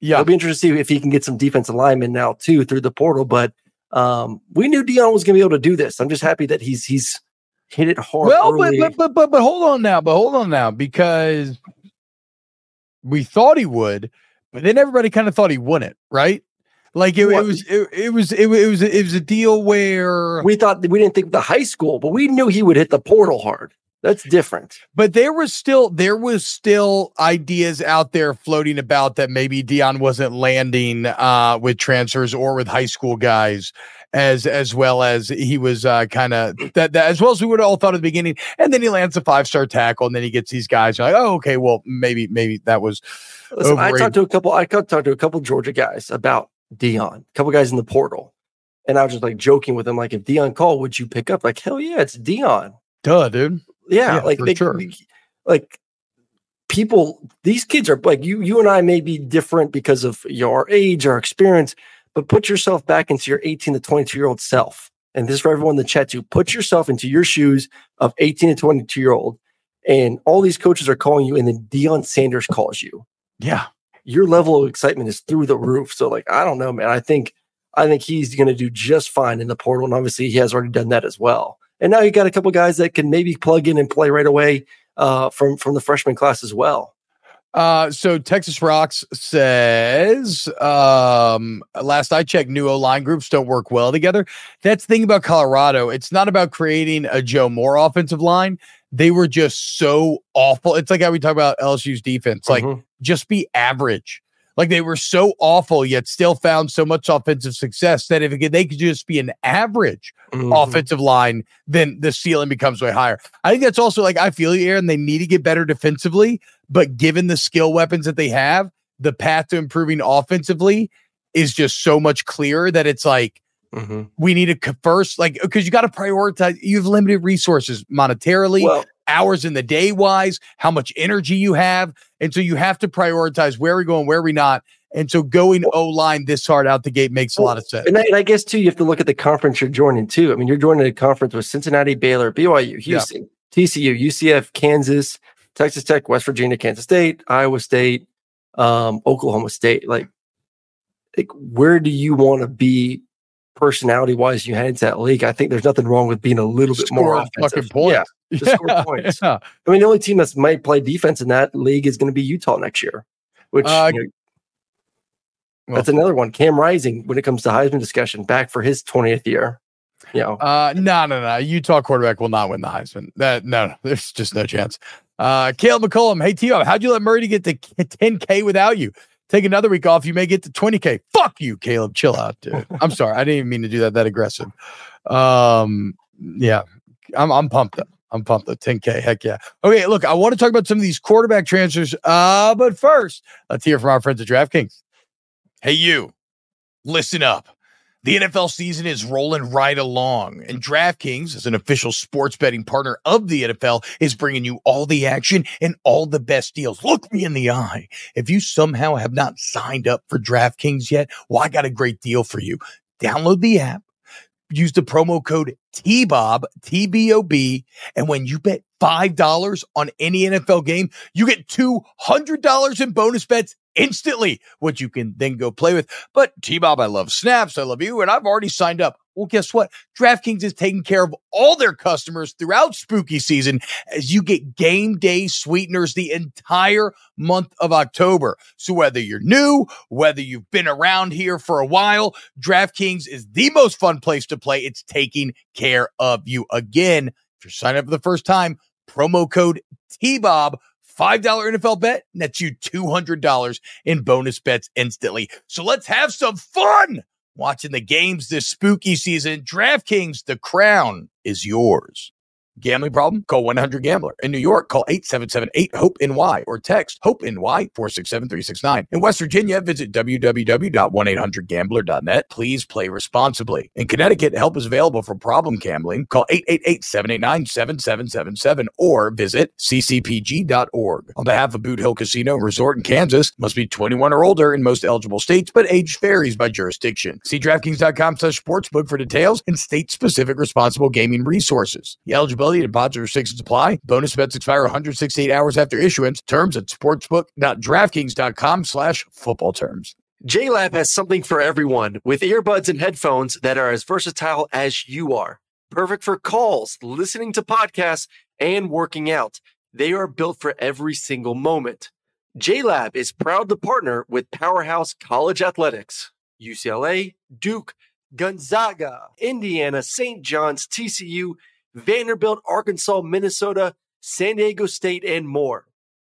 Yeah. It'll be interesting to see if he can get some defensive linemen now too through the portal. But um, we knew Deion was going to be able to do this. I'm just happy that he's he's hit it hard. Well, early. but but but but hold on now, but hold on now, because we thought he would, but then everybody kind of thought he wouldn't, right? Like it, it was it, it was it, was- it was it was a deal where we thought we didn't think the high school, but we knew he would hit the portal hard. That's different. but there was still there was still ideas out there floating about that maybe Deion wasn't landing uh with transfers or with high school guys as as well as he was uh kind of that, that as well as we would all thought at the beginning and then he lands a five star tackle and then he gets these guys like oh okay well maybe maybe that was Listen, I talked to a couple. I talked to a couple Georgia guys about Deion. A couple guys in the portal, and I was just like joking with them, like, if Deion called, would you pick up? Like, hell yeah, it's Deion. duh dude Yeah, Yeah, like they, sure. like people. These kids are like you. You and I may be different because of your age, our experience, but put yourself back into your 18 to 22 year old self. And this is for everyone in the chat too. Put yourself into your shoes of 18 to 22 year old. And all these coaches are calling you, and then Deion Sanders calls you. Yeah. Your level of excitement is through the roof. So, like, I don't know, man. I think I think he's going to do just fine in the portal. And obviously, he has already done that as well. And now you got a couple guys that can maybe plug in and play right away uh, from from the freshman class as well. Uh, so Texas Rocks says, um, last I checked, new O line groups don't work well together. That's the thing about Colorado. It's not about creating a Joe Moore offensive line. They were just so awful. It's like how we talk about LSU's defense. Like, Mhm. just be average. Like they were so awful, yet still found so much offensive success that if it could- they could just be an average Mhm. offensive line, then the ceiling becomes way higher. I think that's also like I feel you, Aaron. They need to get better defensively, but given the skill weapons that they have, the path to improving offensively is just so much clearer that it's like Mhm. we need to first, like, because you got to prioritize. You have limited resources monetarily, Well, hours in the day wise, how much energy you have. And so you have to prioritize where we go and where we not. And so going O line this hard out the gate makes a lot of sense. And I, and I guess too, you have to look at the conference you're joining too. I mean, you're joining a conference with Cincinnati, Baylor, BYU, Houston, TCU, UCF, Kansas, Texas Tech, West Virginia, Kansas State, Iowa State, um, Oklahoma State. Like, like, where do you want to be personality wise? You head into that league. I think there's nothing wrong with being a little bit more Score offensive. fucking points. Yeah, just score points. yeah. I mean, the only team that might play defense in that league is going to be Utah next year, which Uh, you know, well- that's another one. Cam Rising, when it comes to Heisman discussion, back for his 20th year. You know, Uh, no, no, no. Utah quarterback will not win the Heisman. That no, no, there's just no chance. Uh, Caleb McCollum, hey Tio, how'd you let Murray get to 10k without you? Take another week off, you may get to 20k. Fuck you, Caleb. Chill out, dude. I'm sorry, I didn't even mean to do that. That aggressive. Um, yeah, I'm I'm pumped up. I'm pumped up. 10k, heck yeah. Okay, look, I want to talk about some of these quarterback transfers. Uh, but first, let's hear from our friends at DraftKings. Hey, you, listen up. The NFL season is rolling right along, and DraftKings, as an official sports betting partner of the NFL, is bringing you all the action and all the best deals. Look me in the eye. If you somehow have not signed up for DraftKings yet, well, I got a great deal for you. Download the app, use the promo code TBOB, T B O B, and when you bet $5 on any NFL game, you get $200 in bonus bets instantly, which you can then go play with. But T Bob, I love snaps. I love you. And I've already signed up. Well, guess what? DraftKings is taking care of all their customers throughout spooky season as you get game day sweeteners the entire month of October. So whether you're new, whether you've been around here for a while, DraftKings is the most fun place to play. It's taking care of you. Again, if you're signing up for the first time, promo code TBOB. $5 NFL bet nets you $200 in bonus bets instantly. So let's have some fun watching the games this spooky season. DraftKings, the crown is yours. Gambling problem? Call 100 Gambler. In New York, call 877 8 HOPE NY or text HOPE NY 467 369. In West Virginia, visit www.1800gambler.net. Please play responsibly. In Connecticut, help is available for problem gambling. Call 888 789 7777 or visit ccpg.org. On behalf of Boot Hill Casino Resort in Kansas, must be 21 or older in most eligible states, but age varies by jurisdiction. See DraftKings.com slash sportsbook for details and state-specific responsible gaming resources. The eligibility, deposit restrictions apply. Bonus bets expire 168 hours after issuance. Terms at sportsbook.draftkings.com slash football terms. JLab has something for everyone with earbuds and headphones that are as versatile as you are. Perfect for calls, listening to podcasts, and working out. They are built for every single moment. JLab is proud to partner with Powerhouse College Athletics, UCLA, Duke, Gonzaga, Indiana, St. John's, TCU, Vanderbilt, Arkansas, Minnesota, San Diego State, and more.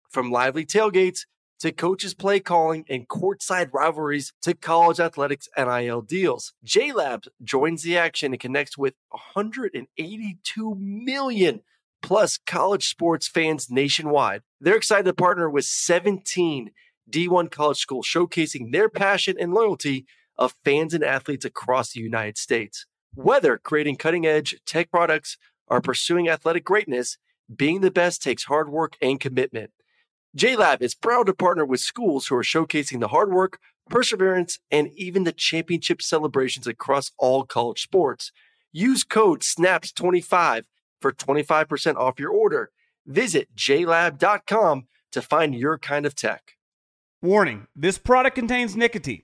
From lively tailgates to coaches play calling and courtside rivalries to college athletics and NIL deals. JLabs joins the action and connects with 182 million plus college sports fans nationwide. They're excited to partner with 17 D1 college schools showcasing their passion and loyalty of fans and athletes across the United States. Whether creating cutting edge tech products or pursuing athletic greatness, being the best takes hard work and commitment. JLab is proud to partner with schools who are showcasing the hard work, perseverance, and even the championship celebrations across all college sports. Use code SNAPS25 for 25% off your order. Visit JLab.com to find your kind of tech. Warning this product contains nicotine.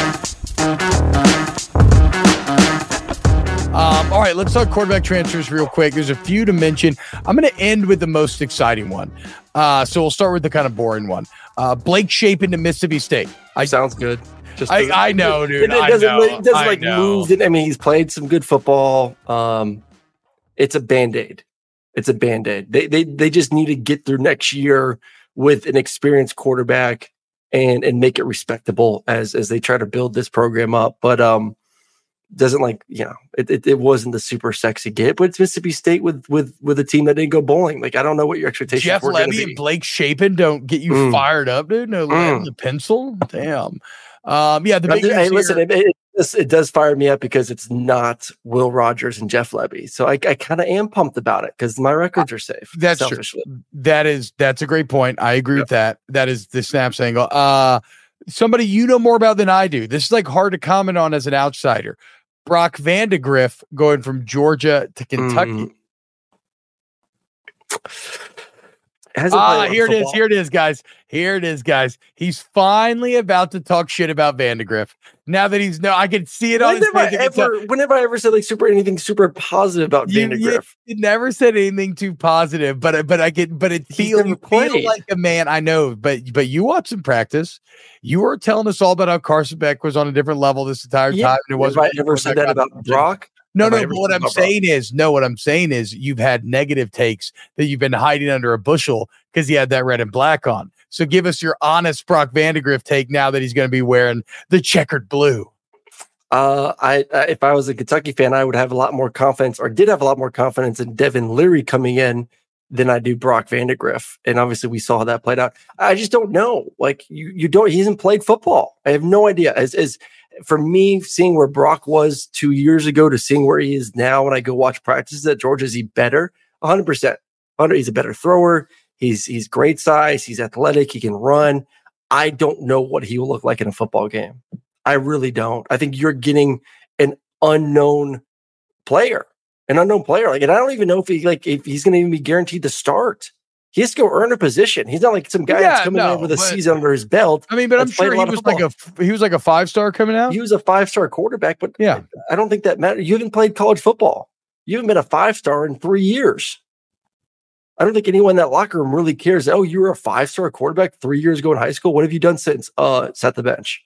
All right, let's talk quarterback transfers real quick. There's a few to mention. I'm going to end with the most exciting one. Uh, so we'll start with the kind of boring one. Uh, Blake Shapen to Mississippi State. I, Sounds good. Just I, I know, dude. It, it doesn't, I know, it doesn't I like move. I mean, he's played some good football. Um, it's a band aid. It's a band aid. They, they they just need to get through next year with an experienced quarterback and and make it respectable as as they try to build this program up. But um, doesn't like you know it, it, it wasn't the super sexy get, but it's Mississippi State with with with a team that didn't go bowling. Like I don't know what your expectations Jeff were. Lebby be. and Blake Shapen don't get you Mm. fired up, dude. No Mm. the pencil. Damn. Um, yeah, the big hey, listen, it, it, does, it does fire me up because it's not Will Rogers and Jeff Lebby. So I, I kind of am pumped about it because my records are safe. That's true. That is that's a great point. I agree with that. That is the snaps angle. Uh somebody you know more about than I do. This is like hard to comment on as an outsider. Brock Vandegrift going from Georgia to Kentucky. Mm. Ah, played a lot of here it is. Here it is, guys. Here it is, guys. He's finally about to talk shit about Vandegrift. Now that he's no, I can see it on his face. I can tell- ever, whenever I ever said like super anything super positive about You- Vandegrift, you never said anything too positive, but but I get but it feels feel, never you feel played. like a man. I know, but but you watched him practice. You were telling us all about how Carson Beck was on a different level this entire yeah, time. And it wasn't have I ever said that about Brock? No, Have no. But what I'm about Brock? saying is, no. What I'm saying is, you've had negative takes that you've been hiding under a bushel because he had that red and black on. So give us your honest Brock Vandegrift take now that he's going to be wearing the checkered blue. Uh, I uh, if I was a Kentucky fan, I would have a lot more confidence, or did have a lot more confidence in Devin Leary coming in than I do Brock Vandegrift. And obviously, we saw how that played out. I just don't know. Like you, you don't. He hasn't played football. I have no idea. As as for me, seeing where Brock was two years ago to seeing where he is now, when I go watch practices at Georgia, is he better? 100. percent 100 He's a better thrower. He's he's great size. He's athletic. He can run. I don't know what he will look like in a football game. I really don't. I think you're getting an unknown player, an unknown player. Like, and I don't even know if he like if he's going to even be guaranteed to start. He has to go earn a position. He's not like some guy Yeah, that's coming no, in with a but- season under his belt. I mean, but I'm sure he was like a he was like a five star coming out. He was a five star quarterback, but Yeah. I don't think that matters. You haven't played college football. You haven't been a five star in three years. I don't think anyone in that locker room really cares. Oh, you were a five star quarterback three years ago in high school. What have you done since? Uh, sat the bench.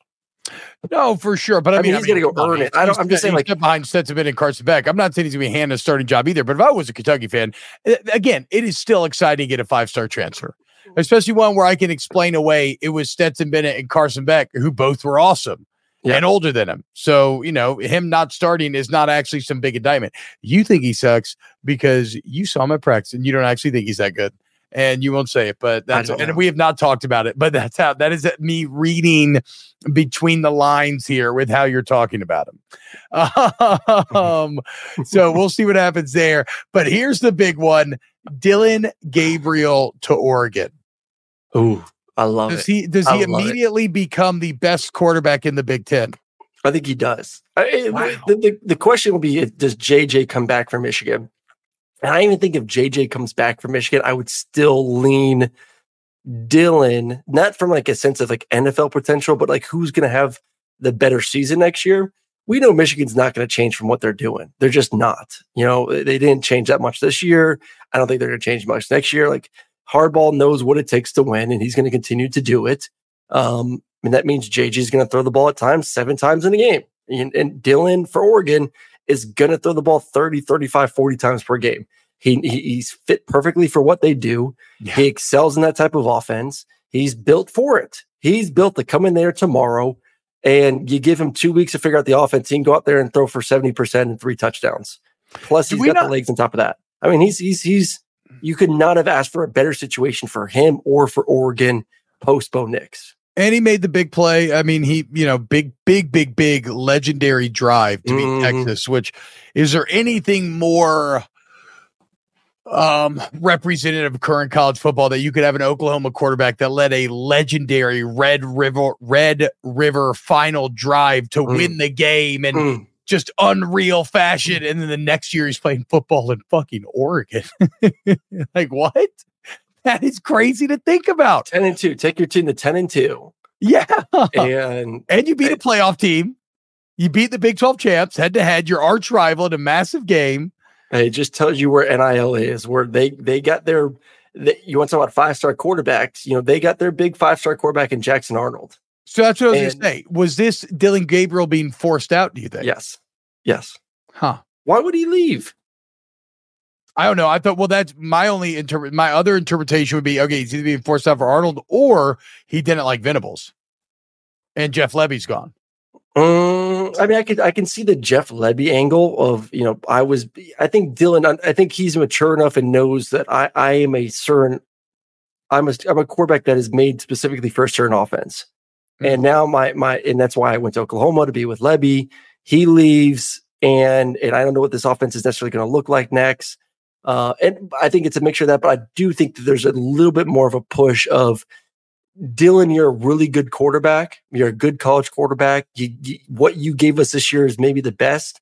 No, for sure. But I, I mean, mean, he's gonna go earn it. I don't- I'm just saying, like- behind Stetson Bennett and Carson Beck. I'm not saying he's gonna be handing a starting job either. But if I was a Kentucky fan, eh, again, it is still exciting to get a five star transfer, especially one where I can explain away it was Stetson Bennett and Carson Beck who both were awesome. Yeah. And older than him. So, you know, him not starting is not actually some big indictment. You think he sucks because you saw him at practice and you don't actually think he's that good. And you won't say it, but that's and we have not talked about it, but that's how that is me reading between the lines here with how you're talking about him. Um, so we'll see what happens there. But here's the big one: Dillon Gabriel to Oregon. Ooh, I love Does it. he does I he love it. immediately become the best quarterback in the Big Ten? I think he does. Wow. the, the, the question will be does JJ come back from Michigan? And I even think if JJ comes back from Michigan, I would still lean Dillon, not from like a sense of like NFL potential, but like who's going to have the better season next year. We know Michigan's not going to change from what they're doing. They're just not. You know, they didn't change that much this year. I don't think they're going to change much next year. Like Harbaugh knows what it takes to win, and he's going to continue to do it. Um, and that means JJ is going to throw the ball at times, seven times in a game. And, and Dillon for Oregon is going to throw the ball 30, 35, 40 times per game. He, he- he's fit perfectly for what they do. Yeah. He excels in that type of offense. He's built for it. He's built to come in there tomorrow and you give him two weeks to figure out the offense. He can go out there and throw for 70% and three touchdowns. Plus, he's got not- the legs on top of that. I mean, he's, he's, he's, you could not have asked for a better situation for him or for Oregon post Bo Nix. And he made the big play. I mean, he, you know, big, big, big, big legendary drive to beat Mhm. Texas, which is there anything more um representative of current college football that you could have an Oklahoma quarterback that led a legendary Red River Red River final drive to Mm. win the game and Mm. just unreal fashion and then the next year he's playing football in fucking Oregon. like what? That is crazy to think about. 10 and 2. Take your team to 10 and 2. Yeah. And And you beat a playoff team. You beat the Big 12 champs head to head, your arch rival in a massive game. it just tells you where NIL is, where they they got their they, you want to talk about five star quarterbacks, you know, they got their big five star quarterback in Jackson Arnold. So that's what I was And- to say. Was this Dillon Gabriel being forced out, do you think? Yes. Yes. Huh. Why would he leave? I don't know. I thought, well, that's my only interpret. My other interpretation would be okay, he's either being forced out for Arnold or he didn't like Venables and Jeff Lebby's gone. Mm, I mean, I could I can see the Jeff Lebby angle of you know I was I think Dillon I think he's mature enough and knows that I I am a certain I'm a I'm a quarterback that is made specifically for a certain offense, and now my my and that's why I went to Oklahoma to be with Lebby. He leaves, and and I don't know what this offense is necessarily going to look like next. Uh, and I think it's a mixture of that, but I do think that there's a little bit more of a push of Dillon, you're a really good quarterback. You're a good college quarterback. You, you, what you gave us this year is maybe the best,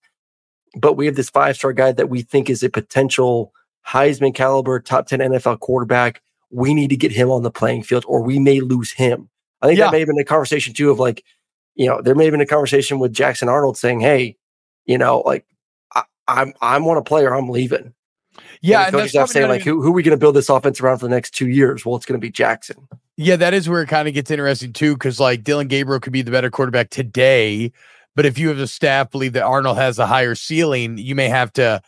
but we have this five star guy that we think is a potential Heisman caliber top 10 NFL quarterback. We need to get him on the playing field or we may lose him. I think Yeah. that may have been a conversation too of like, you know, there may have been a conversation with Jackson Arnold saying, Hey, you know, like I, I'm, I want to play or I'm leaving. Yeah. and And that's staff probably saying like, who, who are we going to build this offense around for the next two years? Well, it's going to be Jackson. Yeah, that is where it kind of gets interesting too, because like Dillon Gabriel could be the better quarterback today, but if you have a staff believe that Arnold has a higher ceiling, you may have to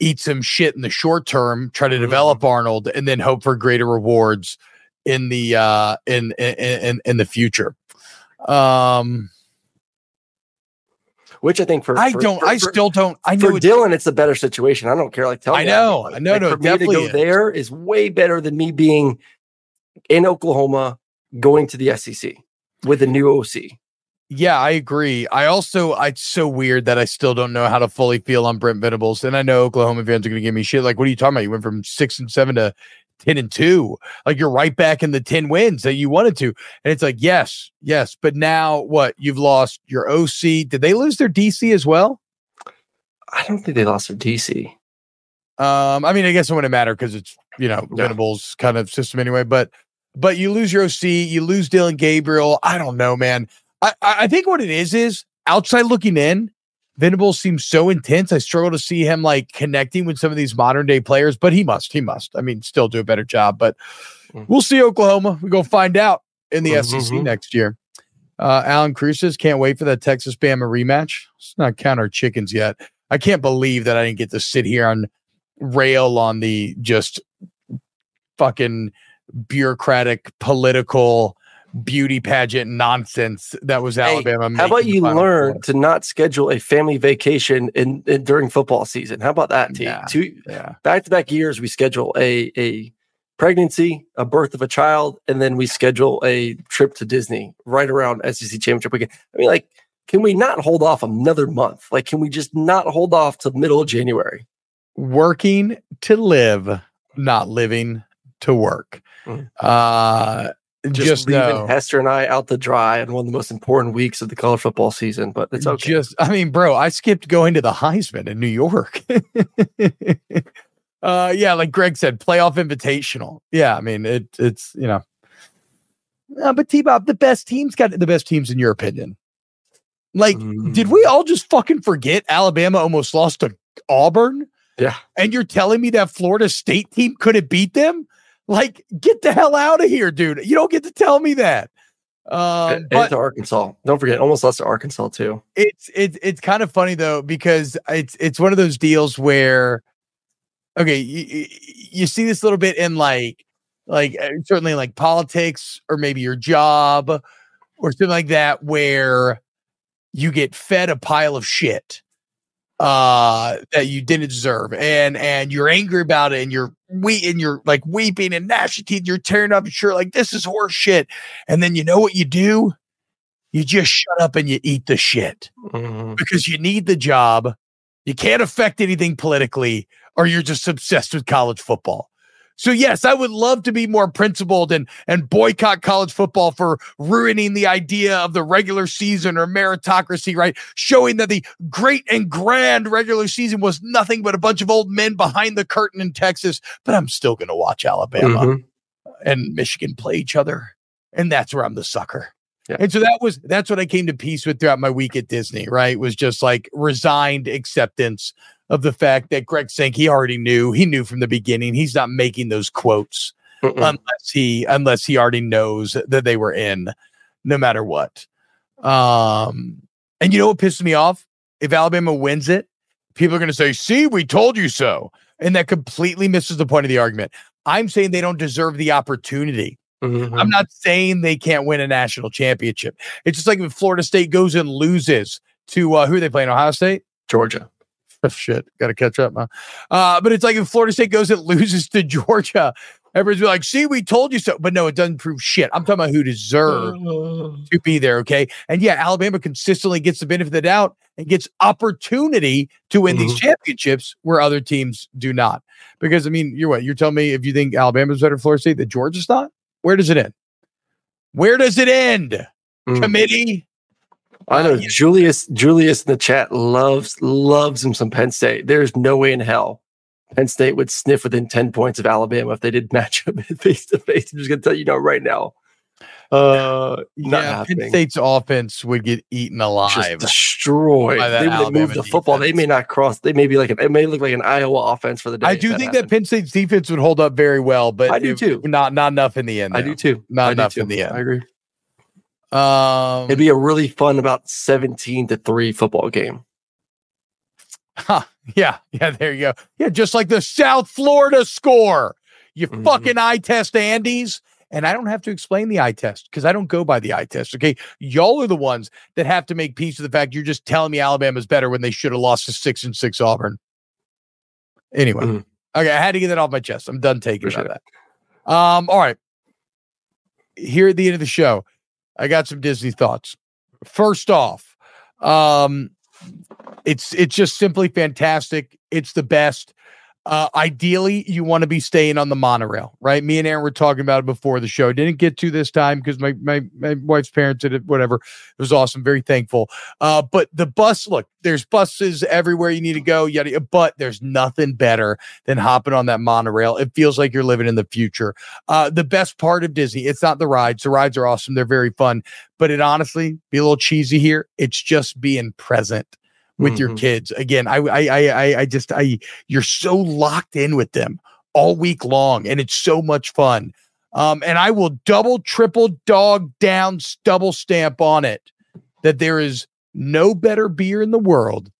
eat some shit in the short term, try to develop Arnold, and then hope for greater rewards in the uh in in in, in the future. Um, Which I think for I for- don't, for- I still don't. I know for Dillon, it's a better situation. I don't care. Like, tell I me. know. Like, No, like, no, for me to definitely go is. there is way better than me being in Oklahoma going to the SEC with a new OC. Yeah, I agree. I also, it's so weird that I still don't know how to fully feel on Brent Venables. And I know Oklahoma fans are going to give me shit. Like, what are you talking about? You went from six and seven to 10 and two. Like, you're right back in the 10 wins that you wanted to. And it's like, yes, yes. But now what? You've lost your OC. Did they lose their DC as well? I don't think they lost their DC. Um, I mean, I guess it wouldn't matter because it's you know Yeah. Venables kind of system anyway. But but you lose your OC, you lose Dillon Gabriel. I don't know, man. I I I think what it is is outside looking in, Venables seems so intense. I struggle to see him like connecting with some of these modern day players, but he must, he must. I mean, still do a better job. But Mhm. we'll see Oklahoma. We're gonna find out in the SEC Mhm. next year. Uh, Alan Cruz says, can't wait for that Texas Bama rematch. Let's not count our chickens yet. I can't believe that I didn't get to sit here and rail on the just fucking bureaucratic, political beauty pageant nonsense that was Hey, Alabama. How about you learn Four. to not schedule a family vacation in, in during football season? How about that, team? Yeah. Two back to back years, we schedule a a pregnancy, a birth of a child, and then we schedule a trip to Disney right around SEC championship weekend. I mean, like, can we not hold off another month? Like, can we just not hold off till middle of January? Working to live, not living to work. Mm. Uh, Just, just, leaving know. Hester and I out to dry in one of the most important weeks of the college football season, but it's okay. Just, I mean, bro, I skipped going to the Heisman in New York. uh, yeah, like Greg said, playoff invitational. Yeah, I mean, it, it's you know, uh, but T Bob, the best teams got the best teams in your opinion. Like, did Mm. we all just fucking forget Alabama almost lost to Auburn? Yeah. And you're telling me that Florida State team couldn't beat them? Like, get the hell out of here, dude. You don't get to tell me that. Um, but to Arkansas. Don't forget, almost lost to Arkansas too. it's it's it's kind of funny though because it's it's one of those deals where okay you, you see this a little bit in like like uh, certainly like politics or maybe your job or something like that where you get fed a pile of shit uh that you didn't deserve and and you're angry about it and you're we and you're like weeping and gnashing teeth you're tearing up your shirt like this is horse shit and then you know what you do you just shut up and you eat the shit Mhm. because you need the job. You can't affect anything politically, or you're just obsessed with college football. So yes, I would love to be more principled and and boycott college football for ruining the idea of the regular season or meritocracy, right? Showing that the great and grand regular season was nothing but a bunch of old men behind the curtain in Texas. But I'm still going to watch Alabama Mhm. and Michigan play each other. And that's where I'm the sucker. Yeah. And so that was that's what I came to peace with throughout my week at Disney, right? Was just like resigned acceptance of the fact that Greg Sankey, he already knew, he knew from the beginning. He's not making those quotes Mm-mm. unless he unless he already knows that they were in, no matter what. Um, and you know what pisses me off? If Alabama wins it, people are going to say, "See, we told you so," and that completely misses the point of the argument. I'm saying they don't deserve the opportunity. Mhm. I'm not saying they can't win a national championship. It's just like if Florida State goes and loses to uh, who are they playing? Ohio State. Georgia. Oh, shit, got to catch up, huh? Uh, but it's like if Florida State goes and loses to Georgia, everyone's be like, "See, we told you so." But no, it doesn't prove shit. I'm talking about who deserves to be there. Okay, and yeah, Alabama consistently gets the benefit of the doubt and gets opportunity to win these Mhm. championships where other teams do not. Because I mean, you're what you're telling me if you think Alabama's better than Florida State, that Georgia's not. Where does it end? Where does it end? Mm. Committee. I know Uh, yeah. Julius. Julius in the chat loves loves him some Penn State. There's no way in hell Penn State would sniff within ten points of Alabama if they did match up face to face. I'm just gonna tell you now right now. Uh, not yeah, Penn happening. State's offense would get eaten Just alive. destroyed. by that They would Alabama the football. They may not cross. They may be like an, it may look like an Iowa offense for the day. I do think that. Penn State's defense would hold up very well, but I do it- too. Not not enough in the end. I do too. Not I enough too. in the end. I agree. Um, It'd be a really fun about seventeen to three football game. Huh, yeah, yeah, there you go. Yeah, just like the South Florida score. You Mhm. fucking eye test Andes. And I don't have to explain the eye test because I don't go by the eye test. Okay. Y'all are the ones that have to make peace with the fact you're just telling me Alabama's better when they should have lost to six and six Auburn. Anyway. Mhm. Okay, I had to get that off my chest. I'm done taking about that. Um, all right. Here at the end of the show, I got some Disney thoughts. First off, um, it's it's just simply fantastic. It's the best. Uh, ideally, you want to be staying on the monorail, right? Me and Aaron were talking about it before the show. Didn't get to this time because my, my my wife's parents did it. Whatever, it was awesome. Very thankful. Uh, but the bus, look, there's buses everywhere you need to go. Yada, but there's nothing better than hopping on that monorail. It feels like you're living in the future. Uh, the best part of Disney, it's not the rides. The rides are awesome. They're very fun, but it honestly be a little cheesy here. It's just being present with your Mhm. kids. Again, I, I, I, I, just, I, you're so locked in with them all week long, and it's so much fun. Um, and I will double, triple dog down, double stamp on it that there is no better beer in the world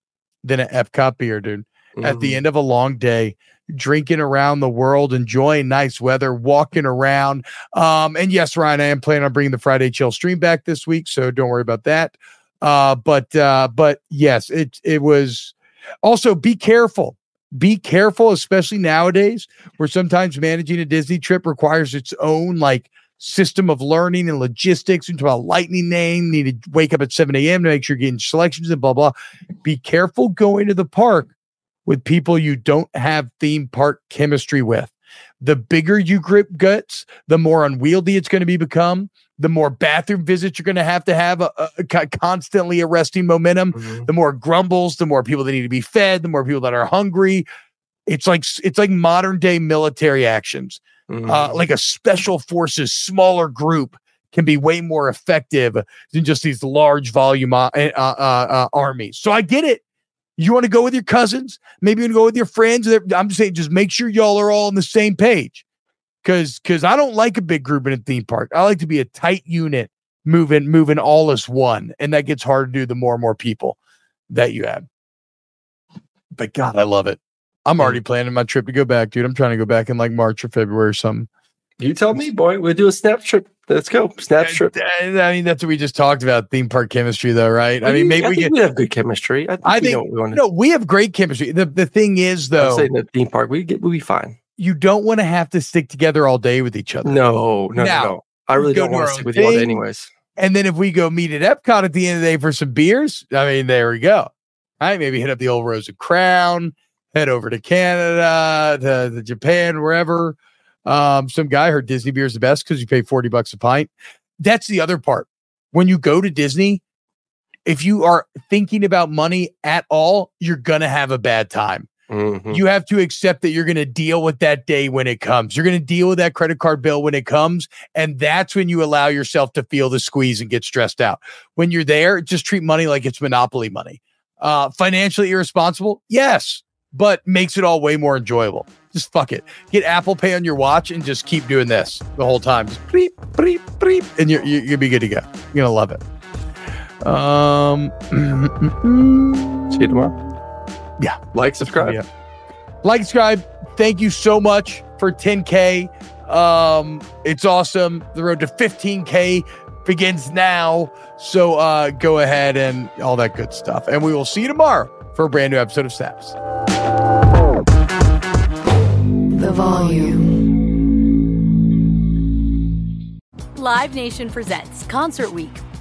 than an Epcot beer, dude. At the Mhm. end of a long day, drinking around the world, enjoying nice weather, walking around. Um, and yes, Ryan, I am planning on bringing the Friday chill stream back this week, so don't worry about that. Uh, but uh, but yes, it it was also be careful. Be careful, especially nowadays, where sometimes managing a Disney trip requires its own like system of learning and logistics. Into a lightning name, need to wake up at 7 a.m. to make sure you're getting selections and blah blah. Be careful going to the park with people you don't have theme park chemistry with. The bigger you grip guts, the more unwieldy it's going to be become. The more bathroom visits you're going to have to have, a, a- co- constantly arresting momentum Mhm. the more grumbles, the more people that need to be fed, the more people that are hungry. It's like it's like modern day military actions. Mhm. Uh, like a special forces smaller group can be way more effective than just these large volume uh, uh, uh, uh, armies. So I get it. You want to go with your cousins, maybe you want to go with your friends. I'm just saying, just make sure y'all are all on the same page. Cause because I don't like a big group in a theme park. I like to be a tight unit, moving, moving all as one. And that gets hard to do the more and more people that you have. But God, I love it. I'm already planning my trip to go back, dude. I'm trying to go back in like March or February or something. You tell me, boy. We'll do a snap trip. Let's go. Snap trip. I I mean, that's what we just talked about theme park chemistry, though, right? I mean, maybe we think get. we have good chemistry. I think, I we think- we want to No, we have great chemistry. The the thing is, I'm though, the theme park. We get we'll be fine. You don't want to have to stick together all day with each other. No, no, Now, no, no. I really don't want to stick with you all day anyways. And then if we go meet at Epcot at the end of the day for some beers, I mean, there we go. All right, maybe hit up the old Rose and Crown, head over to Canada, to, to Japan, wherever. Um, some guy heard Disney beer is the best because you pay 40 bucks a pint. That's the other part. When you go to Disney, if you are thinking about money at all, you're gonna have a bad time. Mhm. You have to accept that you're going to deal with that day when it comes. You're going to deal with that credit card bill when it comes. And that's when you allow yourself to feel the squeeze and get stressed out. When you're there, just treat money like it's monopoly money. Uh, financially irresponsible? Yes, but makes it all way more enjoyable. Just fuck it. Get Apple Pay on your watch and just keep doing this the whole time. Just bleep, bleep, bleep, and you're, you- you'll be good to go. You're going to love it. Um, See you tomorrow. Yeah. Like, subscribe. Yeah. Like, subscribe. Thank you so much for 10K. Um, it's awesome. The road to 15K begins now. So uh, go ahead and all that good stuff. And we will see you tomorrow for a brand new episode of Snaps. The volume. Live Nation presents Concert Week.